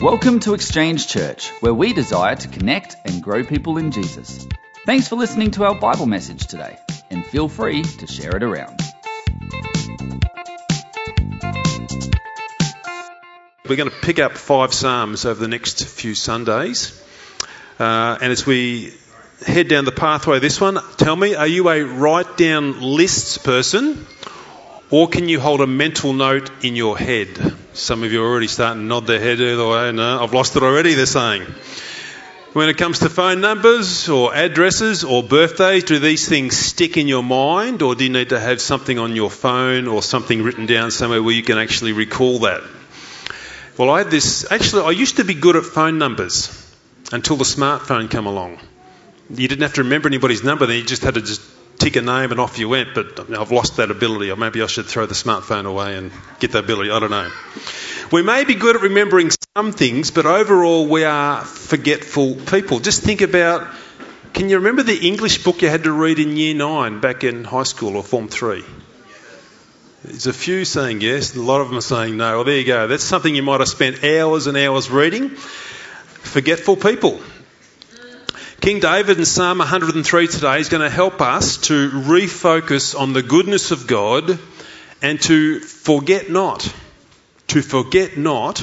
Welcome to Exchange Church, where we desire to connect and grow people in Jesus. Thanks for listening to our Bible message today, and feel free to share it around. We're going to pick up five Psalms over the next few Sundays. Uh, and as we head down the pathway this one, tell me, are you a write down lists person? Or can you hold a mental note in your head? Some of you are already starting to nod their head either way. No, I've lost it already, they're saying. When it comes to phone numbers or addresses or birthdays, do these things stick in your mind or do you need to have something on your phone or something written down somewhere where you can actually recall that? Well, I had this, actually, I used to be good at phone numbers until the smartphone came along. You didn't have to remember anybody's number, then you just had to just tick a name and off you went, but I've lost that ability, or maybe I should throw the smartphone away and get that ability. I don't know. We may be good at remembering some things, but overall we are forgetful people. Just think about can you remember the English book you had to read in year nine back in high school or form three? There's a few saying yes, a lot of them are saying no. Well, there you go. That's something you might have spent hours and hours reading. Forgetful people. King David in Psalm 103 today is going to help us to refocus on the goodness of God and to forget not, to forget not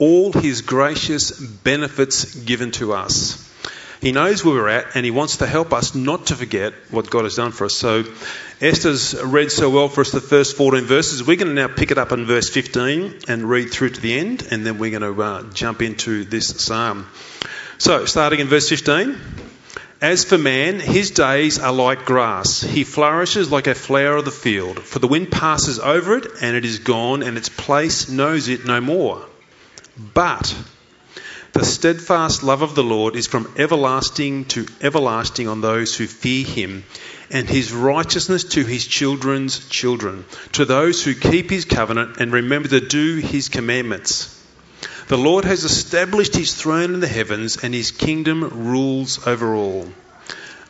all his gracious benefits given to us. He knows where we're at and he wants to help us not to forget what God has done for us. So Esther's read so well for us the first 14 verses. We're going to now pick it up in verse 15 and read through to the end and then we're going to uh, jump into this psalm. So, starting in verse 15. As for man, his days are like grass. He flourishes like a flower of the field. For the wind passes over it, and it is gone, and its place knows it no more. But the steadfast love of the Lord is from everlasting to everlasting on those who fear him, and his righteousness to his children's children, to those who keep his covenant and remember to do his commandments. The Lord has established his throne in the heavens, and his kingdom rules over all.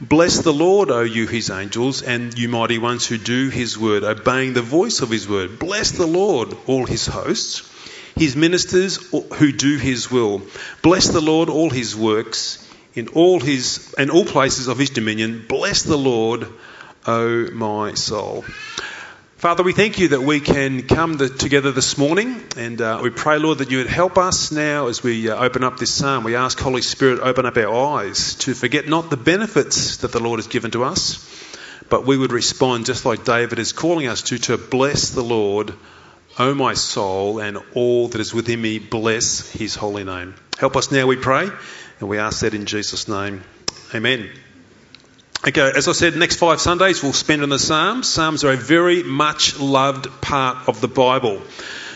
Bless the Lord, O you his angels, and you mighty ones who do his word, obeying the voice of his word. Bless the Lord, all his hosts, his ministers who do his will. Bless the Lord, all his works, in all his and all places of his dominion. Bless the Lord, O my soul. Father, we thank you that we can come the, together this morning, and uh, we pray, Lord, that you would help us now as we uh, open up this psalm. We ask, Holy Spirit, open up our eyes to forget not the benefits that the Lord has given to us, but we would respond just like David is calling us to, to bless the Lord, O my soul, and all that is within me, bless his holy name. Help us now, we pray, and we ask that in Jesus' name. Amen. Okay, as I said, next five Sundays we'll spend on the Psalms. Psalms are a very much loved part of the Bible.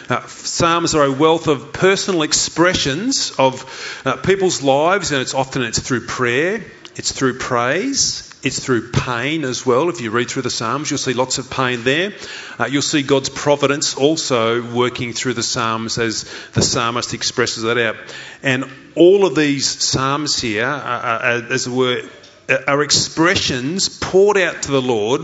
Uh, Psalms are a wealth of personal expressions of uh, people's lives, and it's often it's through prayer, it's through praise, it's through pain as well. If you read through the Psalms, you'll see lots of pain there. Uh, you'll see God's providence also working through the Psalms as the psalmist expresses that out. And all of these Psalms here, as it were, are expressions poured out to the Lord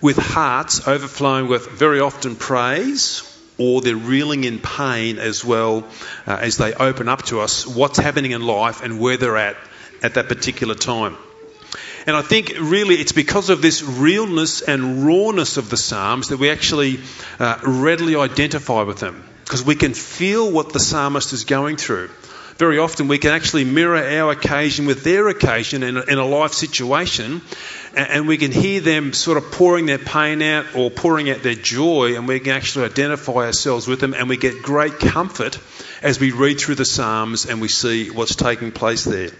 with hearts overflowing with very often praise or they're reeling in pain as well uh, as they open up to us what's happening in life and where they're at at that particular time. And I think really it's because of this realness and rawness of the Psalms that we actually uh, readily identify with them because we can feel what the psalmist is going through very often we can actually mirror our occasion with their occasion in a, in a life situation, and, and we can hear them sort of pouring their pain out or pouring out their joy, and we can actually identify ourselves with them, and we get great comfort as we read through the Psalms and we see what's taking place there.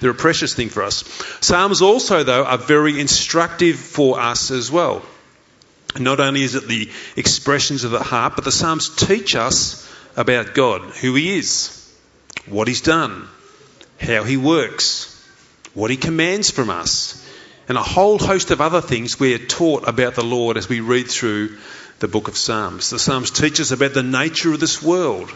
They're a precious thing for us. Psalms also, though, are very instructive for us as well. Not only is it the expressions of the heart, but the Psalms teach us about God, who He is what He's done, how He works, what He commands from us, and a whole host of other things we are taught about the Lord as we read through the book of Psalms. The Psalms teach us about the nature of this world.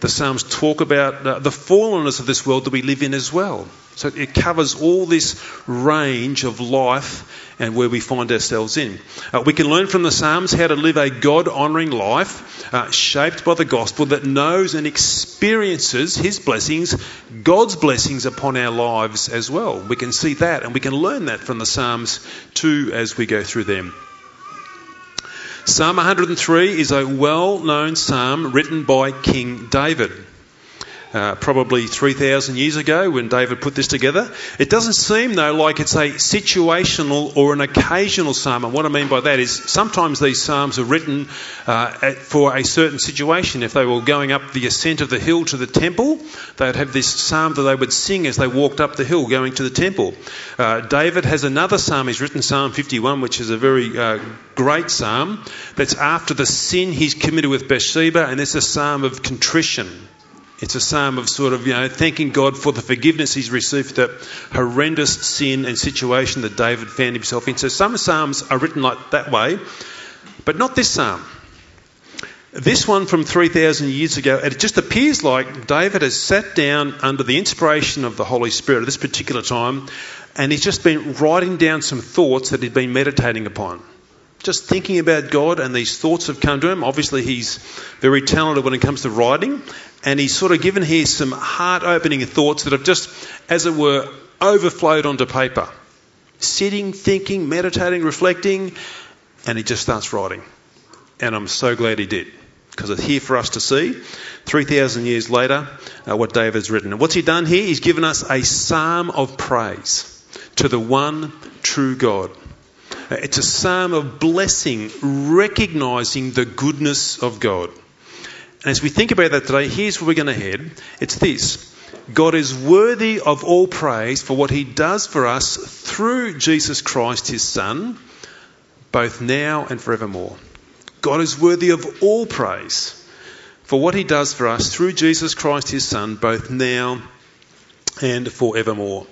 The Psalms talk about uh, the fallenness of this world that we live in as well. So it covers all this range of life and where we find ourselves in. Uh, we can learn from the Psalms how to live a God honouring life uh, shaped by the gospel that knows and experiences His blessings, God's blessings upon our lives as well. We can see that and we can learn that from the Psalms too as we go through them. Psalm 103 is a well known psalm written by King David uh, probably 3,000 years ago when David put this together. It doesn't seem, though, like it's a situational or an occasional psalm. And what I mean by that is sometimes these psalms are written uh, for a certain situation. If they were going up the ascent of the hill to the temple, they'd have this psalm that they would sing as they walked up the hill going to the temple. Uh, David has another psalm he's written, Psalm 51, which is a very uh, great psalm. That's after the sin he's committed with Bathsheba, and it's a psalm of contrition. It's a psalm of sort of, you know, thanking God for the forgiveness he's received for the horrendous sin and situation that David found himself in. So some psalms are written like that way, but not this psalm. This one from 3,000 years ago, it just appears like David has sat down under the inspiration of the Holy Spirit at this particular time, and he's just been writing down some thoughts that he'd been meditating upon just thinking about God, and these thoughts have come to him. Obviously, he's very talented when it comes to writing, and he's sort of given here some heart opening thoughts that have just, as it were, overflowed onto paper. Sitting, thinking, meditating, reflecting, and he just starts writing. And I'm so glad he did, because it's here for us to see, 3,000 years later, uh, what David's written. And what's he done here? He's given us a psalm of praise to the one true God. It's a psalm of blessing, recognizing the goodness of God. And as we think about that today, here's where we're going to head. It's this God is worthy of all praise for what he does for us through Jesus Christ, his Son, both now and forevermore. God is worthy of all praise for what he does for us through Jesus Christ, his Son, both now and forevermore.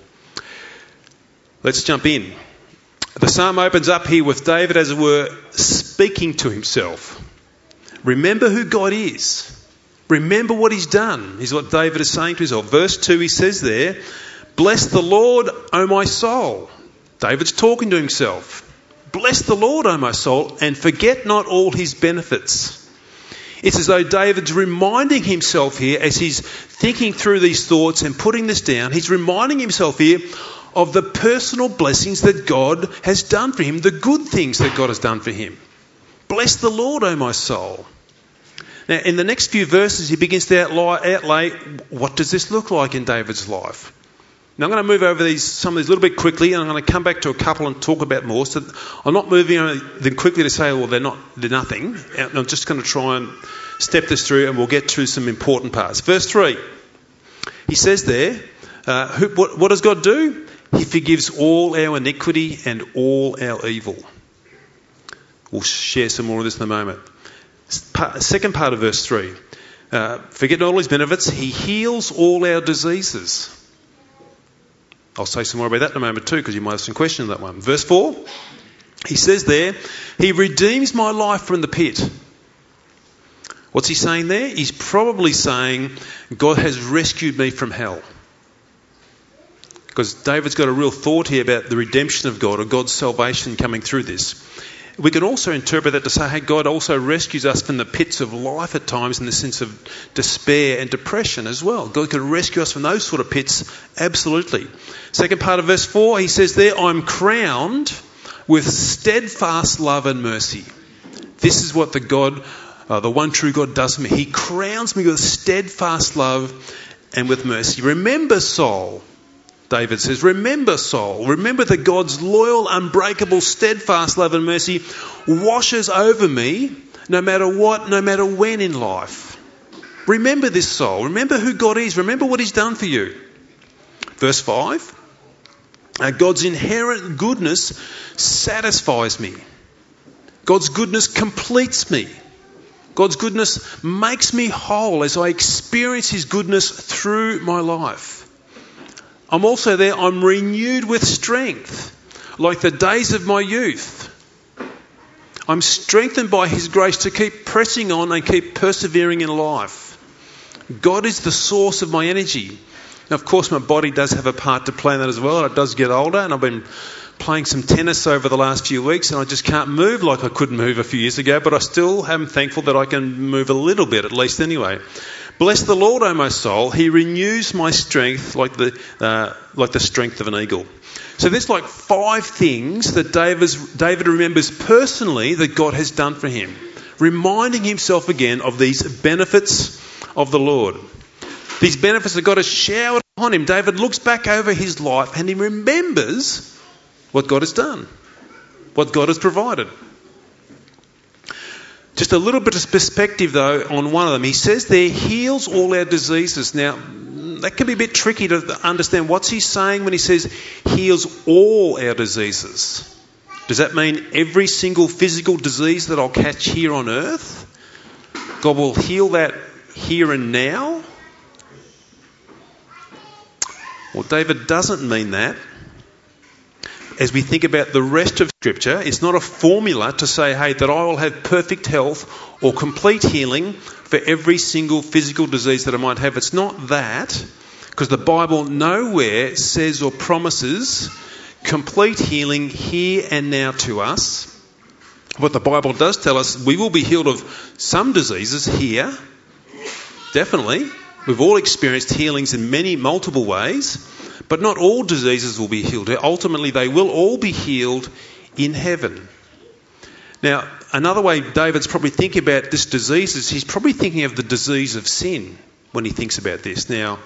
Let's jump in. The psalm opens up here with David, as it were, speaking to himself. Remember who God is. Remember what he's done, is what David is saying to himself. Verse 2, he says there, Bless the Lord, O my soul. David's talking to himself. Bless the Lord, O my soul, and forget not all his benefits. It's as though David's reminding himself here, as he's thinking through these thoughts and putting this down, he's reminding himself here of the personal blessings that God has done for him, the good things that God has done for him. Bless the Lord, O my soul. Now, in the next few verses, he begins to outlay what does this look like in David's life. Now, I'm going to move over these some of these a little bit quickly, and I'm going to come back to a couple and talk about more. So, I'm not moving them quickly to say, well, they're not, they're nothing. I'm just going to try and step this through, and we'll get to some important parts. Verse three, he says there, uh, who, what, what does God do? He forgives all our iniquity and all our evil. We'll share some more of this in a moment. Second part of verse 3. Uh, forget all his benefits. He heals all our diseases. I'll say some more about that in a moment too, because you might have some questions on that one. Verse 4. He says there, He redeems my life from the pit. What's he saying there? He's probably saying, God has rescued me from hell. Because David's got a real thought here about the redemption of God or God's salvation coming through this. We can also interpret that to say, hey, God also rescues us from the pits of life at times in the sense of despair and depression as well. God can rescue us from those sort of pits, absolutely. Second part of verse 4, he says there, I'm crowned with steadfast love and mercy. This is what the God, uh, the one true God does for me. He crowns me with steadfast love and with mercy. Remember, soul, David says, Remember, soul, remember that God's loyal, unbreakable, steadfast love and mercy washes over me no matter what, no matter when in life. Remember this, soul. Remember who God is. Remember what He's done for you. Verse 5 uh, God's inherent goodness satisfies me, God's goodness completes me. God's goodness makes me whole as I experience His goodness through my life. I'm also there, I'm renewed with strength, like the days of my youth. I'm strengthened by His grace to keep pressing on and keep persevering in life. God is the source of my energy. Now, of course, my body does have a part to play in that as well. It does get older, and I've been playing some tennis over the last few weeks, and I just can't move like I couldn't move a few years ago, but I still am thankful that I can move a little bit, at least anyway. Bless the Lord, O my soul. He renews my strength like the, uh, like the strength of an eagle. So there's like five things that David remembers personally that God has done for him, reminding himself again of these benefits of the Lord. These benefits that God has showered upon him. David looks back over his life and he remembers what God has done, what God has provided. Just a little bit of perspective, though, on one of them. He says there, heals all our diseases. Now, that can be a bit tricky to understand. What's he saying when he says heals all our diseases? Does that mean every single physical disease that I'll catch here on earth? God will heal that here and now? Well, David doesn't mean that as we think about the rest of Scripture, it's not a formula to say, hey, that I will have perfect health or complete healing for every single physical disease that I might have. It's not that, because the Bible nowhere says or promises complete healing here and now to us. What the Bible does tell us, we will be healed of some diseases here, definitely. We've all experienced healings in many, multiple ways. But not all diseases will be healed. Ultimately, they will all be healed in heaven. Now, another way David's probably thinking about this disease is he's probably thinking of the disease of sin when he thinks about this. Now,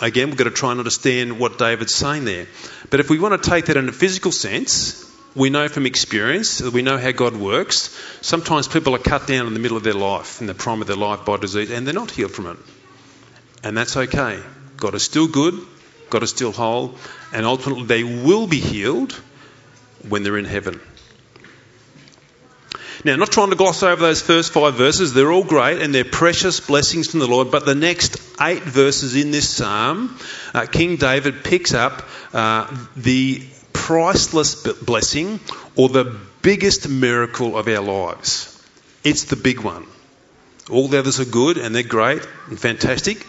again, we've got to try and understand what David's saying there. But if we want to take that in a physical sense, we know from experience, that we know how God works. Sometimes people are cut down in the middle of their life, in the prime of their life by disease, and they're not healed from it. And that's okay. God is still good. God is still whole, and ultimately they will be healed when they're in heaven. Now, not trying to gloss over those first five verses, they're all great and they're precious blessings from the Lord, but the next eight verses in this psalm, uh, King David picks up uh, the priceless blessing or the biggest miracle of our lives. It's the big one. All the others are good and they're great and fantastic,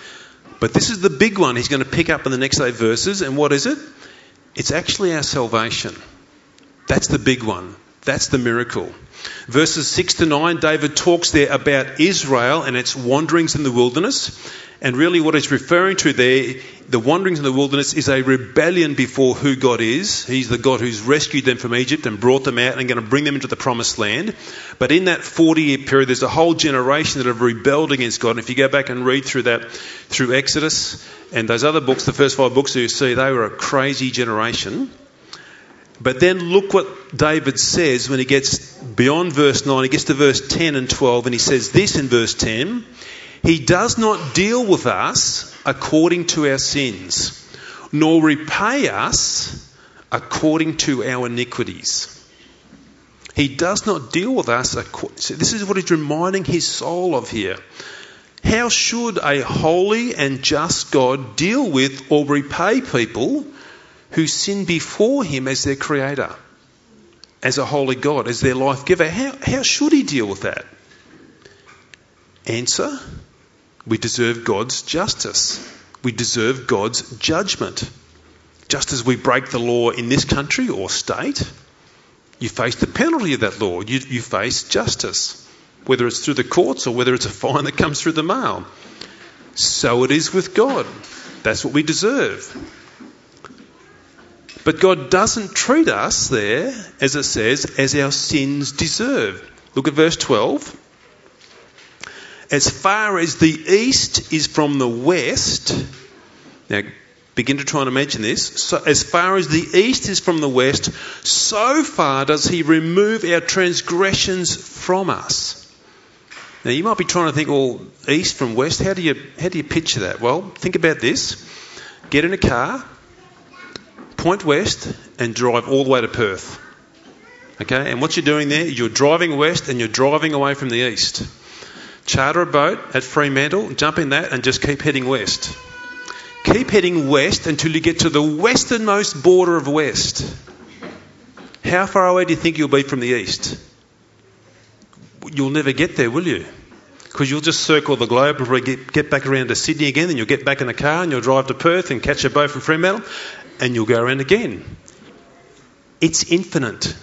but this is the big one he's going to pick up in the next eight verses. And what is it? It's actually our salvation. That's the big one. That's the miracle. Verses 6 to 9, David talks there about Israel and its wanderings in the wilderness. And really, what he's referring to there, the wanderings in the wilderness, is a rebellion before who God is. He's the God who's rescued them from Egypt and brought them out and going to bring them into the promised land. But in that 40 year period, there's a whole generation that have rebelled against God. And if you go back and read through that, through Exodus and those other books, the first five books, you see they were a crazy generation. But then look what David says when he gets beyond verse 9. He gets to verse 10 and 12, and he says this in verse 10 He does not deal with us according to our sins, nor repay us according to our iniquities. He does not deal with us. This is what he's reminding his soul of here. How should a holy and just God deal with or repay people who sin before him as their creator, as a holy God, as their life giver. How, how should he deal with that? Answer We deserve God's justice. We deserve God's judgment. Just as we break the law in this country or state, you face the penalty of that law. You, you face justice, whether it's through the courts or whether it's a fine that comes through the mail. So it is with God. That's what we deserve. But God doesn't treat us there, as it says, as our sins deserve. Look at verse 12. As far as the east is from the west, now begin to try and imagine this. So, as far as the east is from the west, so far does he remove our transgressions from us. Now you might be trying to think, well, east from west, how do you how do you picture that? Well, think about this. Get in a car, point west and drive all the way to Perth. Okay, and what you're doing there, you're driving west and you're driving away from the east. Charter a boat at Fremantle, jump in that, and just keep heading west. Keep heading west until you get to the westernmost border of west. How far away do you think you'll be from the east? You'll never get there, will you? because you'll just circle the globe and get, get back around to Sydney again, then you'll get back in the car and you'll drive to Perth and catch a boat from Fremantle and you'll go around again. It's infinite.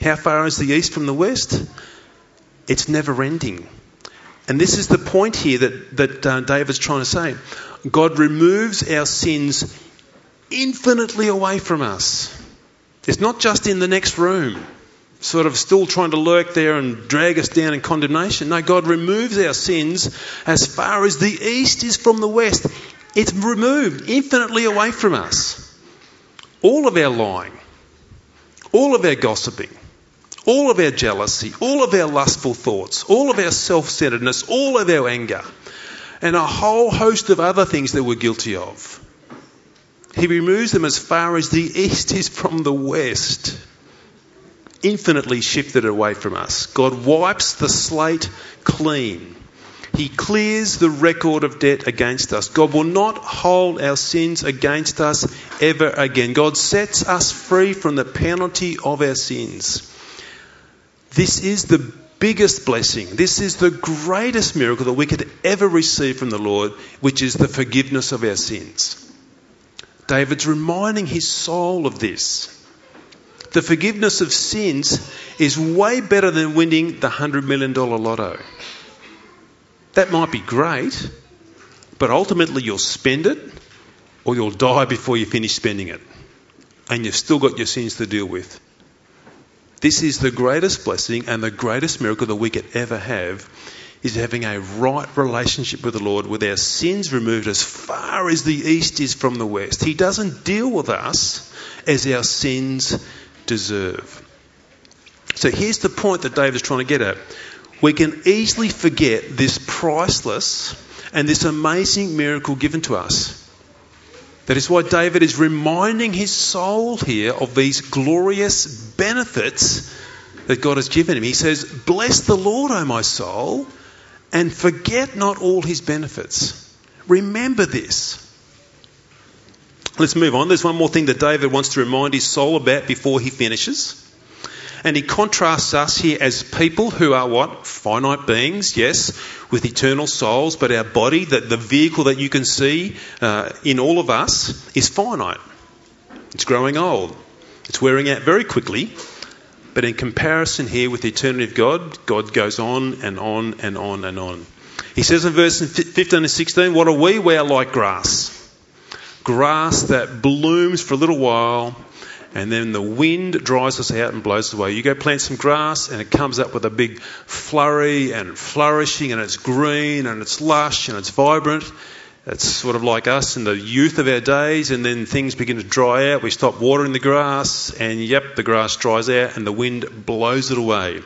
How far is the east from the west? It's never ending. And this is the point here that, that uh, David's trying to say. God removes our sins infinitely away from us. It's not just in the next room sort of still trying to lurk there and drag us down in condemnation. No, God removes our sins as far as the east is from the west. It's removed infinitely away from us. All of our lying, all of our gossiping, all of our jealousy, all of our lustful thoughts, all of our self centeredness, all of our anger, and a whole host of other things that we're guilty of. He removes them as far as the east is from the west infinitely shifted away from us. God wipes the slate clean. He clears the record of debt against us. God will not hold our sins against us ever again. God sets us free from the penalty of our sins. This is the biggest blessing. This is the greatest miracle that we could ever receive from the Lord, which is the forgiveness of our sins. David's reminding his soul of this the forgiveness of sins is way better than winning the $100 million lotto. That might be great, but ultimately you'll spend it or you'll die before you finish spending it. And you've still got your sins to deal with. This is the greatest blessing and the greatest miracle that we could ever have is having a right relationship with the Lord with our sins removed as far as the east is from the west. He doesn't deal with us as our sins deserve. So here's the point that David's trying to get at. We can easily forget this priceless and this amazing miracle given to us. That is why David is reminding his soul here of these glorious benefits that God has given him. He says, Bless the Lord, O my soul, and forget not all his benefits. Remember this. Let's move on. There's one more thing that David wants to remind his soul about before he finishes. And he contrasts us here as people who are what? Finite beings, yes, with eternal souls, but our body, the, the vehicle that you can see uh, in all of us, is finite. It's growing old. It's wearing out very quickly. But in comparison here with the eternity of God, God goes on and on and on and on. He says in verse 15 and 16, What are we? We are like grass grass that blooms for a little while and then the wind dries us out and blows us away. You go plant some grass and it comes up with a big flurry and flourishing and it's green and it's lush and it's vibrant. It's sort of like us in the youth of our days, and then things begin to dry out. We stop watering the grass, and yep, the grass dries out and the wind blows it away.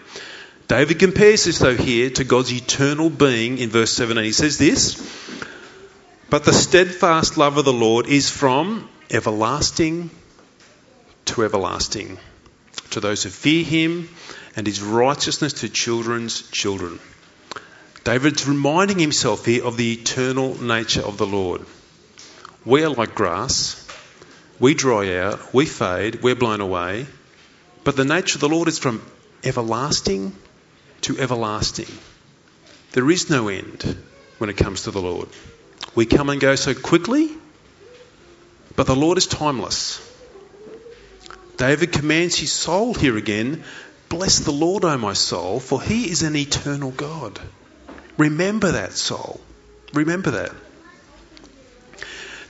David compares this, though, here to God's eternal being in verse 17. He says this but the steadfast love of the Lord is from everlasting to everlasting to those who fear him and his righteousness to children's children. David's reminding himself here of the eternal nature of the Lord. We are like grass. We dry out, we fade, we're blown away. But the nature of the Lord is from everlasting to everlasting. There is no end when it comes to the Lord. We come and go so quickly, but the Lord is timeless. David commands his soul here again Bless the Lord, O my soul, for he is an eternal God. Remember that, soul. Remember that.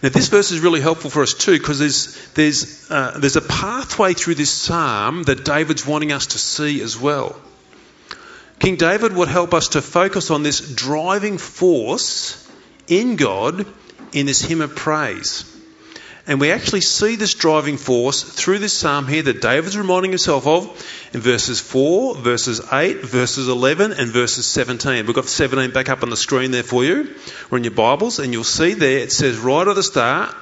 Now, this verse is really helpful for us too because there's, there's, uh, there's a pathway through this psalm that David's wanting us to see as well. King David would help us to focus on this driving force in God in this hymn of praise. And we actually see this driving force through this psalm here that David's reminding himself of in verses 4, verses 8, verses 11, and verses 17. We've got 17 back up on the screen there for you, or in your Bibles, and you'll see there it says right at the start,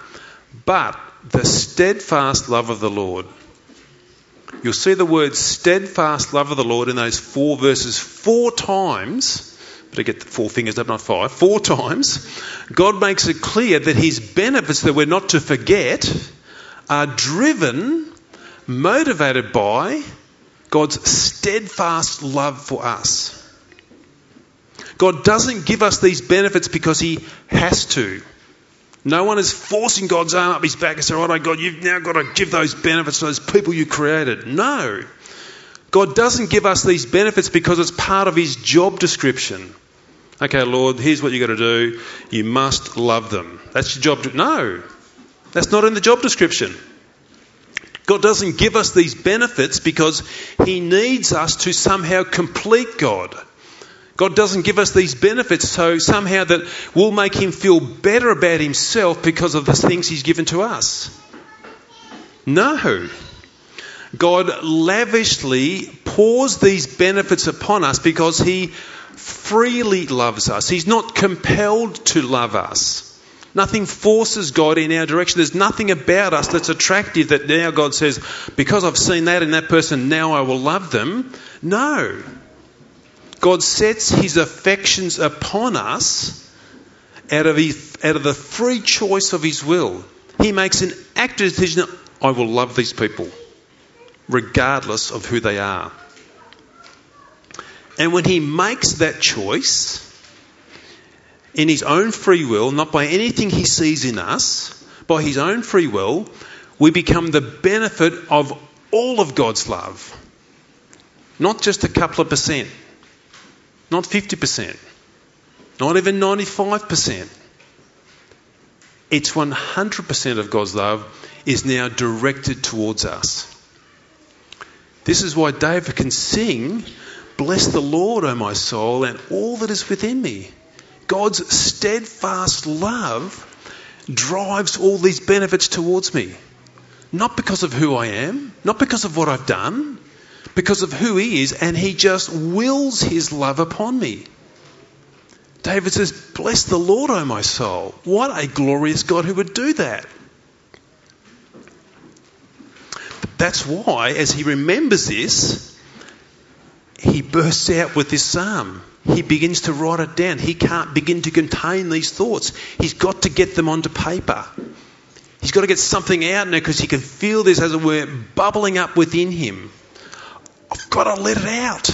but the steadfast love of the Lord. You'll see the word steadfast love of the Lord in those four verses four times to get the four fingers up, not five, four times, God makes it clear that his benefits that we're not to forget are driven, motivated by God's steadfast love for us. God doesn't give us these benefits because He has to. No one is forcing God's arm up his back and saying, "All oh, right, God, you've now got to give those benefits to those people you created." No. God doesn't give us these benefits because it's part of His job description. Okay, Lord, here's what you've got to do. You must love them. That's your job. No, that's not in the job description. God doesn't give us these benefits because He needs us to somehow complete God. God doesn't give us these benefits so somehow that we'll make Him feel better about Himself because of the things He's given to us. No. God lavishly pours these benefits upon us because He freely loves us. He's not compelled to love us. Nothing forces God in our direction. There's nothing about us that's attractive that now God says, because I've seen that in that person, now I will love them. No. God sets his affections upon us out of, his, out of the free choice of his will. He makes an active decision I will love these people, regardless of who they are. And when he makes that choice, in his own free will, not by anything he sees in us, by his own free will, we become the benefit of all of God's love. Not just a couple of percent, not 50%, not even 95%. It's 100% of God's love is now directed towards us. This is why David can sing, Bless the Lord, O my soul, and all that is within me. God's steadfast love drives all these benefits towards me. Not because of who I am, not because of what I've done, because of who He is, and He just wills His love upon me. David says, Bless the Lord, O my soul. What a glorious God who would do that. That's why, as he remembers this, he bursts out with this psalm he begins to write it down. He can't begin to contain these thoughts. He's got to get them onto paper. He's got to get something out now because he can feel this, as it were, bubbling up within him. I've got to let it out.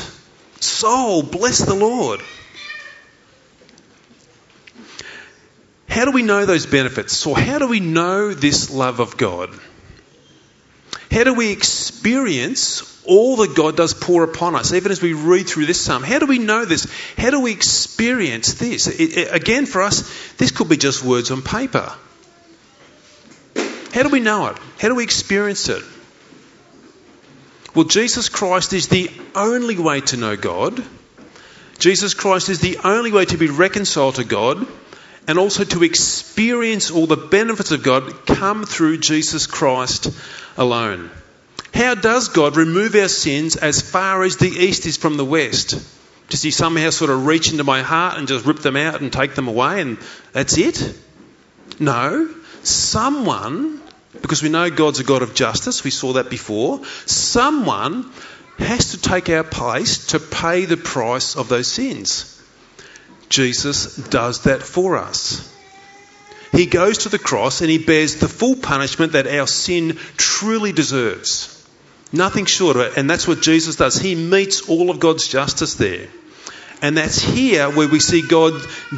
Soul, bless the Lord. How do we know those benefits? Or how do we know this love of God? How do we experience all that God does pour upon us, even as we read through this psalm? How do we know this? How do we experience this? It, it, again, for us, this could be just words on paper. How do we know it? How do we experience it? Well, Jesus Christ is the only way to know God. Jesus Christ is the only way to be reconciled to God and also to experience all the benefits of God come through Jesus Christ alone. How does God remove our sins as far as the east is from the west? Does He somehow sort of reach into my heart and just rip them out and take them away and that's it? No. Someone, because we know God's a God of justice, we saw that before, someone has to take our place to pay the price of those sins. Jesus does that for us. He goes to the cross and he bears the full punishment that our sin truly deserves. Nothing short of it. And that's what Jesus does. He meets all of God's justice there. And that's here where we see God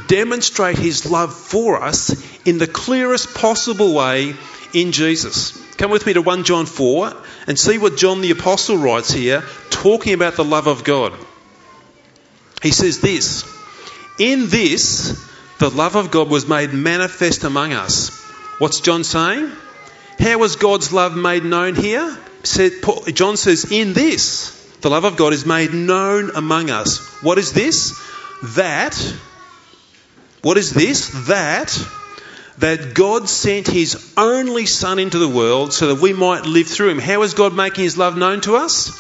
demonstrate his love for us in the clearest possible way in Jesus. Come with me to 1 John 4 and see what John the Apostle writes here, talking about the love of God. He says this In this, the love of God was made manifest among us. What's John saying? How was God's love made known here? John says, In this, the love of God is made known among us. What is this? That, what is this? That, that God sent his only Son into the world so that we might live through him. How is God making his love known to us?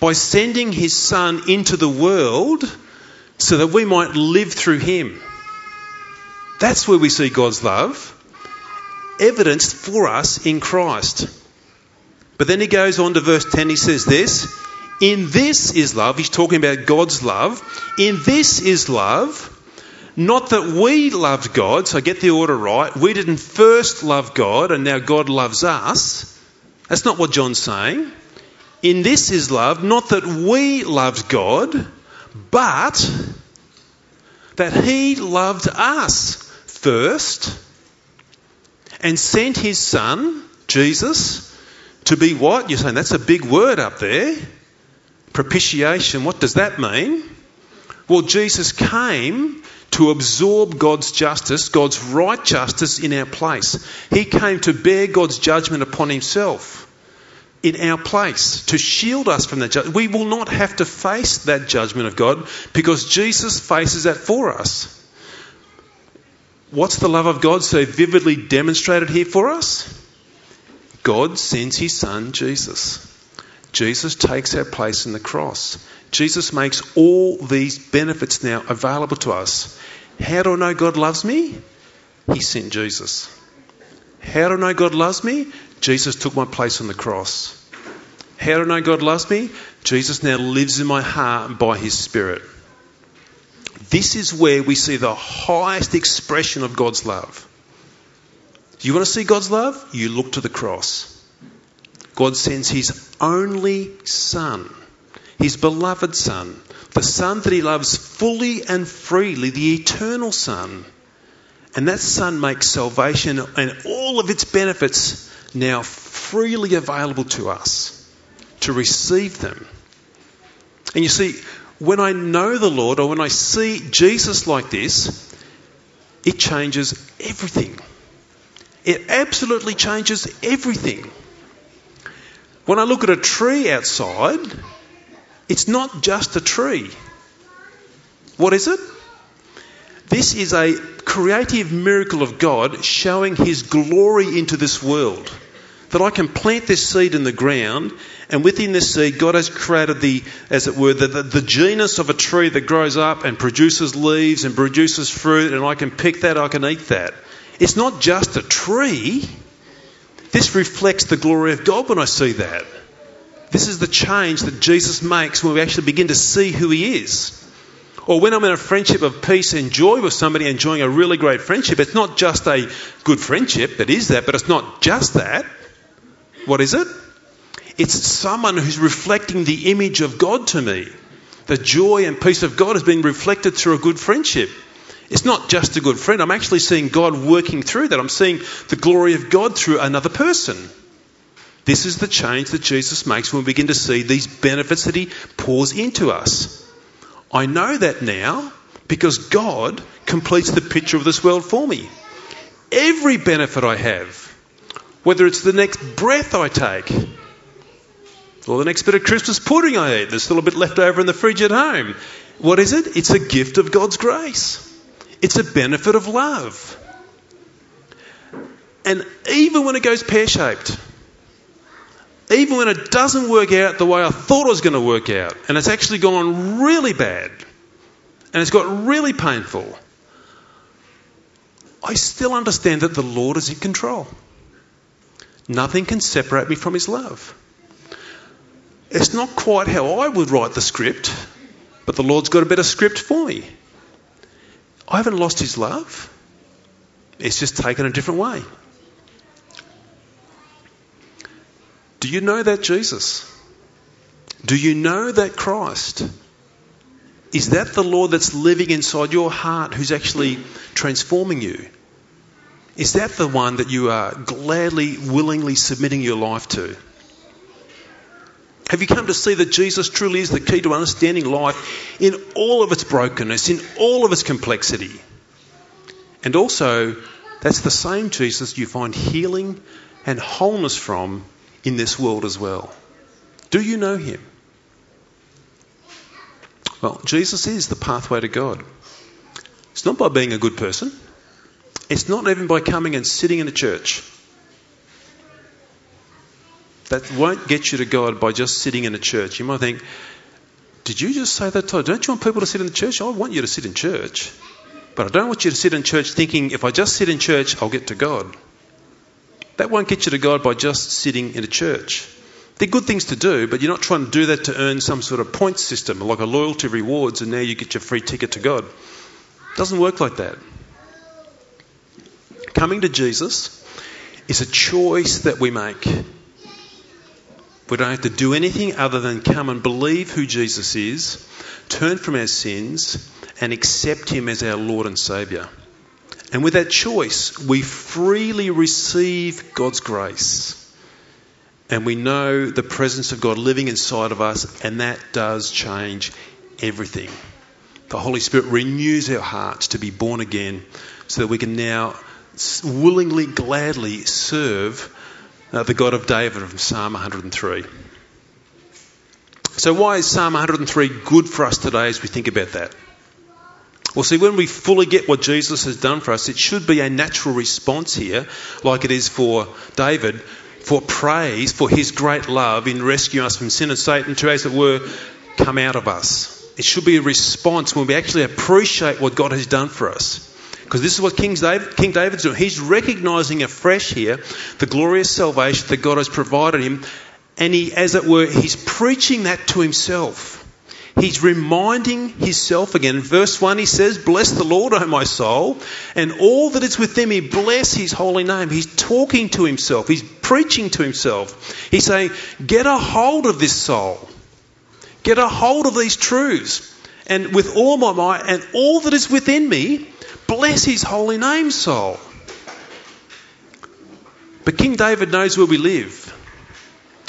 By sending his Son into the world so that we might live through him. That's where we see God's love evidenced for us in Christ. But then he goes on to verse 10, he says this In this is love, he's talking about God's love. In this is love, not that we loved God, so get the order right. We didn't first love God and now God loves us. That's not what John's saying. In this is love, not that we loved God, but that he loved us first and sent his son, Jesus, to be what? You're saying that's a big word up there. Propitiation, what does that mean? Well, Jesus came to absorb God's justice, God's right justice in our place. He came to bear God's judgment upon himself in our place to shield us from that judgment. We will not have to face that judgment of God because Jesus faces that for us. What's the love of God so vividly demonstrated here for us? God sends his son Jesus. Jesus takes our place in the cross. Jesus makes all these benefits now available to us. How do I know God loves me? He sent Jesus. How do I know God loves me? Jesus took my place on the cross. How do I know God loves me? Jesus now lives in my heart by his Spirit. This is where we see the highest expression of God's love. Do you want to see God's love? You look to the cross. God sends his only Son, his beloved Son, the Son that he loves fully and freely, the eternal Son. And that Son makes salvation and all of its benefits now freely available to us to receive them. And you see, when I know the Lord or when I see Jesus like this, it changes everything. It absolutely changes everything. When I look at a tree outside, it's not just a tree. What is it? This is a creative miracle of God showing His glory into this world. That I can plant this seed in the ground and within this seed, God has created the, as it were, the, the, the, genus of a tree that grows up and produces leaves and produces fruit, and I can pick that, I can eat that. It's not just a tree. This reflects the glory of God when I see that. This is the change that Jesus makes when we actually begin to see who He is. Or when I'm in a friendship of peace and joy with somebody, enjoying a really great friendship, it's not just a good friendship, it is that, but it's not just that. What is it? It's someone who's reflecting the image of God to me. The joy and peace of God has been reflected through a good friendship. It's not just a good friend. I'm actually seeing God working through that. I'm seeing the glory of God through another person. This is the change that Jesus makes when we begin to see these benefits that He pours into us. I know that now because God completes the picture of this world for me. Every benefit I have, whether it's the next breath I take, or the next bit of Christmas pudding I eat, There's still a bit left over in the fridge at home. What is it? It's a gift of God's grace. It's a benefit of love. And even when it goes pear shaped, even when it doesn't work out the way I thought it was going to work out, and it's actually gone really bad, and it's got really painful, I still understand that the Lord is in control. Nothing can separate me from His love. It's not quite how I would write the script, but the Lord's got a better script for me. I haven't lost His love, it's just taken a different way. Do you know that Jesus? Do you know that Christ? Is that the Lord that's living inside your heart who's actually transforming you? Is that the one that you are gladly, willingly submitting your life to? Have you come to see that Jesus truly is the key to understanding life in all of its brokenness, in all of its complexity? And also, that's the same Jesus you find healing and wholeness from in this world as well. Do you know him? Well, Jesus is the pathway to God. It's not by being a good person. It's not even by coming and sitting in a church. That won't get you to God by just sitting in a church. You might think, did you just say that? Don't you want people to sit in the church? I want you to sit in church. But I don't want you to sit in church thinking, if I just sit in church, I'll get to God. That won't get you to God by just sitting in a church. They're good things to do, but you're not trying to do that to earn some sort of point system, like a loyalty rewards, and now you get your free ticket to God. It doesn't work like that. Coming to Jesus is a choice that we make. We don't have to do anything other than come and believe who Jesus is, turn from our sins, and accept Him as our Lord and Saviour. And with that choice, we freely receive God's grace. And we know the presence of God living inside of us, and that does change everything. The Holy Spirit renews our hearts to be born again so that we can now willingly, gladly serve uh, the God of David from Psalm 103. So, why is Psalm 103 good for us today as we think about that? Well, see, when we fully get what Jesus has done for us, it should be a natural response here, like it is for David, for praise for his great love in rescuing us from sin and Satan to, as it were, come out of us. It should be a response when we actually appreciate what God has done for us. Because this is what King, David, King David's doing. He's recognizing afresh here the glorious salvation that God has provided him, and he, as it were, he's preaching that to himself. He's reminding himself again. In verse 1, he says, Bless the Lord, O my soul, and all that is within me, bless his holy name. He's talking to himself, he's preaching to himself. He's saying, Get a hold of this soul, get a hold of these truths, and with all my might and all that is within me, Bless his holy name, soul. But King David knows where we live.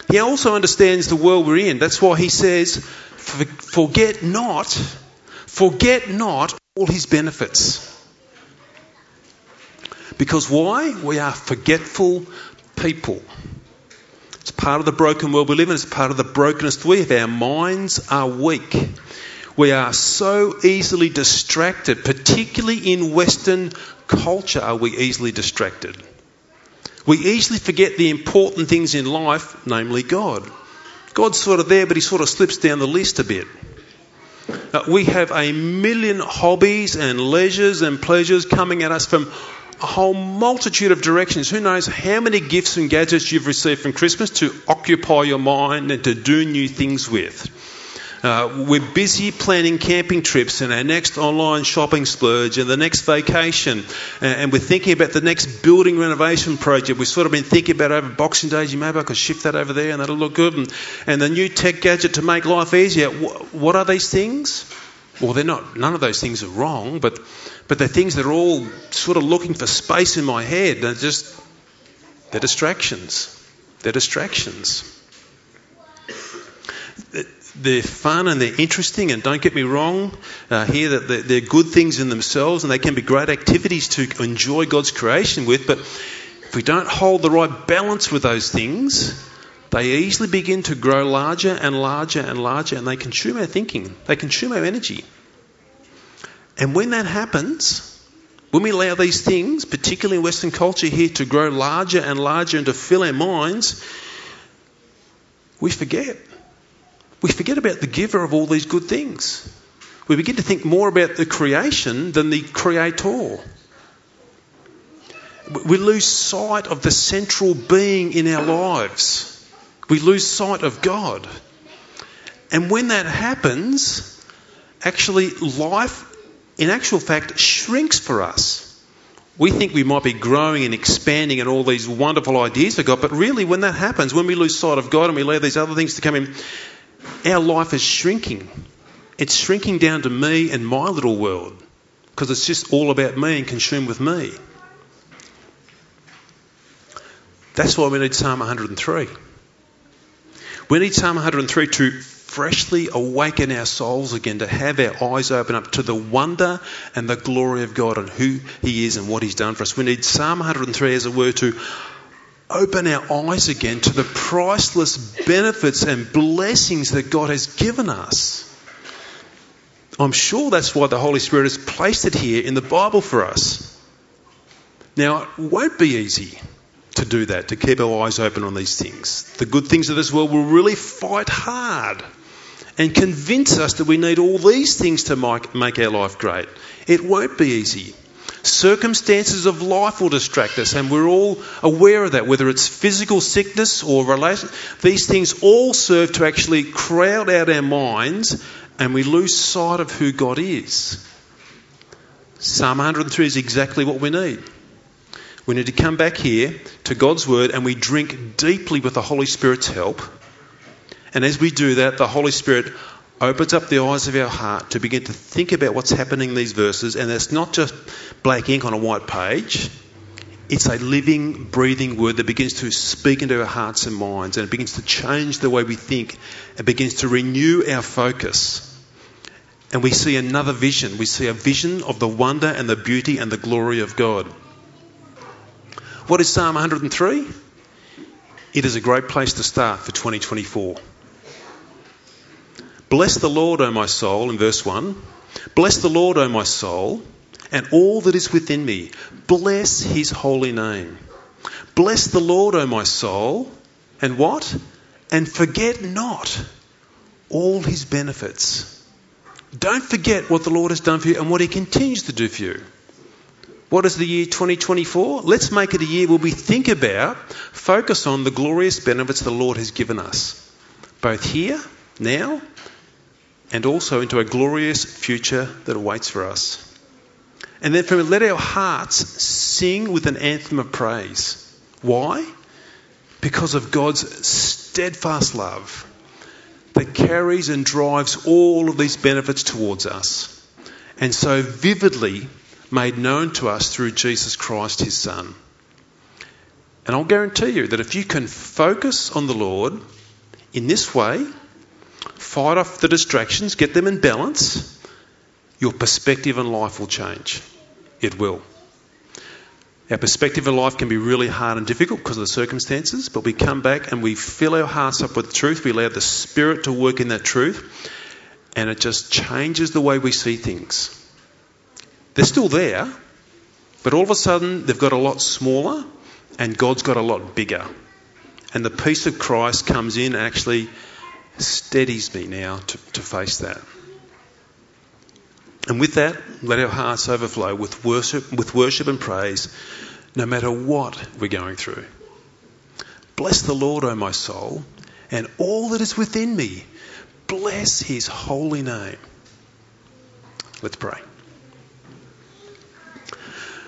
He also understands the world we're in. That's why he says, Forget not, forget not all his benefits. Because why? We are forgetful people. It's part of the broken world we live in, it's part of the brokenness we have. Our minds are weak. We are so easily distracted, particularly in Western culture, are we easily distracted. We easily forget the important things in life, namely God. God's sort of there, but he sort of slips down the list a bit. Uh, we have a million hobbies and leisures and pleasures coming at us from a whole multitude of directions. Who knows how many gifts and gadgets you've received from Christmas to occupy your mind and to do new things with. Uh, we're busy planning camping trips and our next online shopping splurge and the next vacation. And, and, we're thinking about the next building renovation project. We've sort of been thinking about over Boxing Day, maybe I could shift that over there and that'll look good. And, and the new tech gadget to make life easier. What, what are these things? Well, they're not, none of those things are wrong, but, but they're things that are all sort of looking for space in my head. They're just, they're distractions. They're distractions they're fun and they're interesting, and don't get me wrong uh, here that they're, they're good things in themselves and they can be great activities to enjoy God's creation with, but if we don't hold the right balance with those things, they easily begin to grow larger and larger and larger, and they consume our thinking, they consume our energy. And when that happens, when we allow these things, particularly in Western culture here, to grow larger and larger and to fill our minds, we forget we forget about the giver of all these good things. We begin to think more about the creation than the creator. We lose sight of the central being in our lives. We lose sight of God. And when that happens, actually, life, in actual fact, shrinks for us. We think we might be growing and expanding and all these wonderful ideas for God, but really, when that happens, when we lose sight of God and we allow these other things to come in, our life is shrinking. It's shrinking down to me and my little world because it's just all about me and consumed with me. That's why we need Psalm 103. We need Psalm 103 to freshly awaken our souls again, to have our eyes open up to the wonder and the glory of God and who He is and what He's done for us. We need Psalm 103 as a word to open our eyes again to the priceless benefits and blessings that God has given us. I'm sure that's why the Holy Spirit has placed it here in the Bible for us. Now, it won't be easy to do that, to keep our eyes open on these things. The good things of this world will really fight hard and convince us that we need all these things to make our life great. It won't be easy. Circumstances of life will distract us, and we're all aware of that, whether it's physical sickness or relation. These things all serve to actually crowd out our minds, and we lose sight of who God is. Psalm 103 is exactly what we need. We need to come back here to God's Word and we drink deeply with the Holy Spirit's help. And as we do that, the Holy Spirit opens up the eyes of our heart to begin to think about what's happening in these verses, and it's not just black ink on a white page. It's a living, breathing word that begins to speak into our hearts and minds, and it begins to change the way we think. It begins to renew our focus. And we see another vision. We see a vision of the wonder and the beauty and the glory of God. What is Psalm 103? It is a great place to start for 2024. Bless the Lord, O my soul, in verse 1. Bless the Lord, O my soul, and all that is within me. Bless his holy name. Bless the Lord, O my soul, and what? And forget not all his benefits. Don't forget what the Lord has done for you and what he continues to do for you. What is the year 2024? Let's make it a year where we think about, focus on the glorious benefits the Lord has given us, both here, now, and also into a glorious future that awaits for us. And then from let our hearts sing with an anthem of praise. Why? Because of God's steadfast love that carries and drives all of these benefits towards us. And so vividly made known to us through Jesus Christ, his Son. And I'll guarantee you that if you can focus on the Lord in this way, fight off the distractions, get them in balance, your perspective on life will change. It will. Our perspective in life can be really hard and difficult because of the circumstances, but we come back and we fill our hearts up with truth. We allow the Spirit to work in that truth, and it just changes the way we see things. They're still there, but all of a sudden they've got a lot smaller, and God's got a lot bigger. And the peace of Christ comes in and actually steadies me now to, to face that. And with that, let our hearts overflow with worship, with worship and praise, no matter what we're going through. Bless the Lord, O my soul, and all that is within me. Bless his holy name. Let's pray.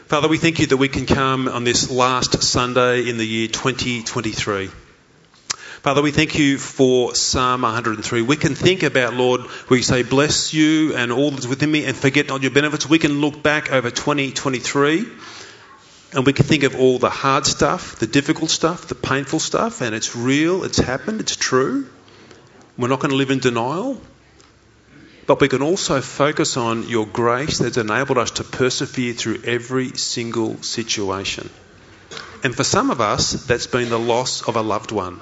Father, we thank you that we can come on this last Sunday in the year 2023. Father, we thank you for Psalm 103. We can think about, Lord, we say, bless you and all that's within me and forget not your benefits. We can look back over 2023 and we can think of all the hard stuff, the difficult stuff, the painful stuff, and it's real, it's happened, it's true. We're not going to live in denial. But we can also focus on your grace that's enabled us to persevere through every single situation. And for some of us, that's been the loss of a loved one.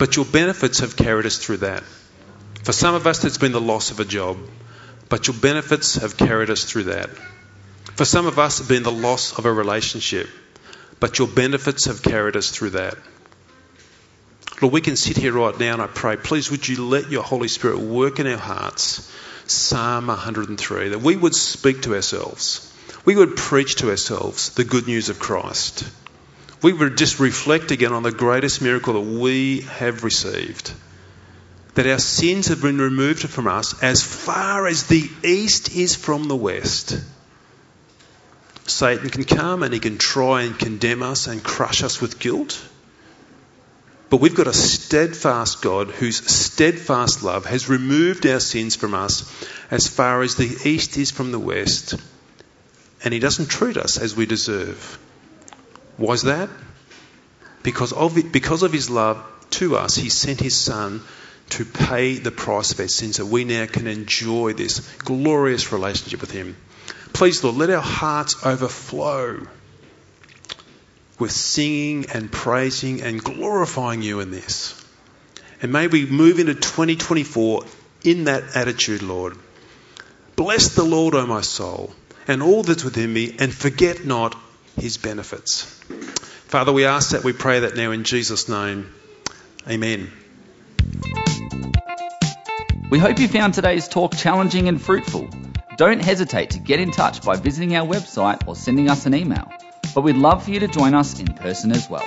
But your benefits have carried us through that. For some of us, it's been the loss of a job, but your benefits have carried us through that. For some of us, it's been the loss of a relationship, but your benefits have carried us through that. Lord, we can sit here right now and I pray, please would you let your Holy Spirit work in our hearts, Psalm 103, that we would speak to ourselves. We would preach to ourselves the good news of Christ we would just reflect again on the greatest miracle that we have received. That our sins have been removed from us as far as the east is from the west. Satan can come and he can try and condemn us and crush us with guilt. But we've got a steadfast God whose steadfast love has removed our sins from us as far as the east is from the west. And he doesn't treat us as we deserve. Was that? Because of, it, because of his love to us, he sent his son to pay the price of our sins so we now can enjoy this glorious relationship with him. Please, Lord, let our hearts overflow with singing and praising and glorifying you in this. And may we move into 2024 in that attitude, Lord. Bless the Lord, O my soul, and all that's within me, and forget not his benefits. Father, we ask that, we pray that now in Jesus' name. Amen. We hope you found today's talk challenging and fruitful. Don't hesitate to get in touch by visiting our website or sending us an email. But we'd love for you to join us in person as well.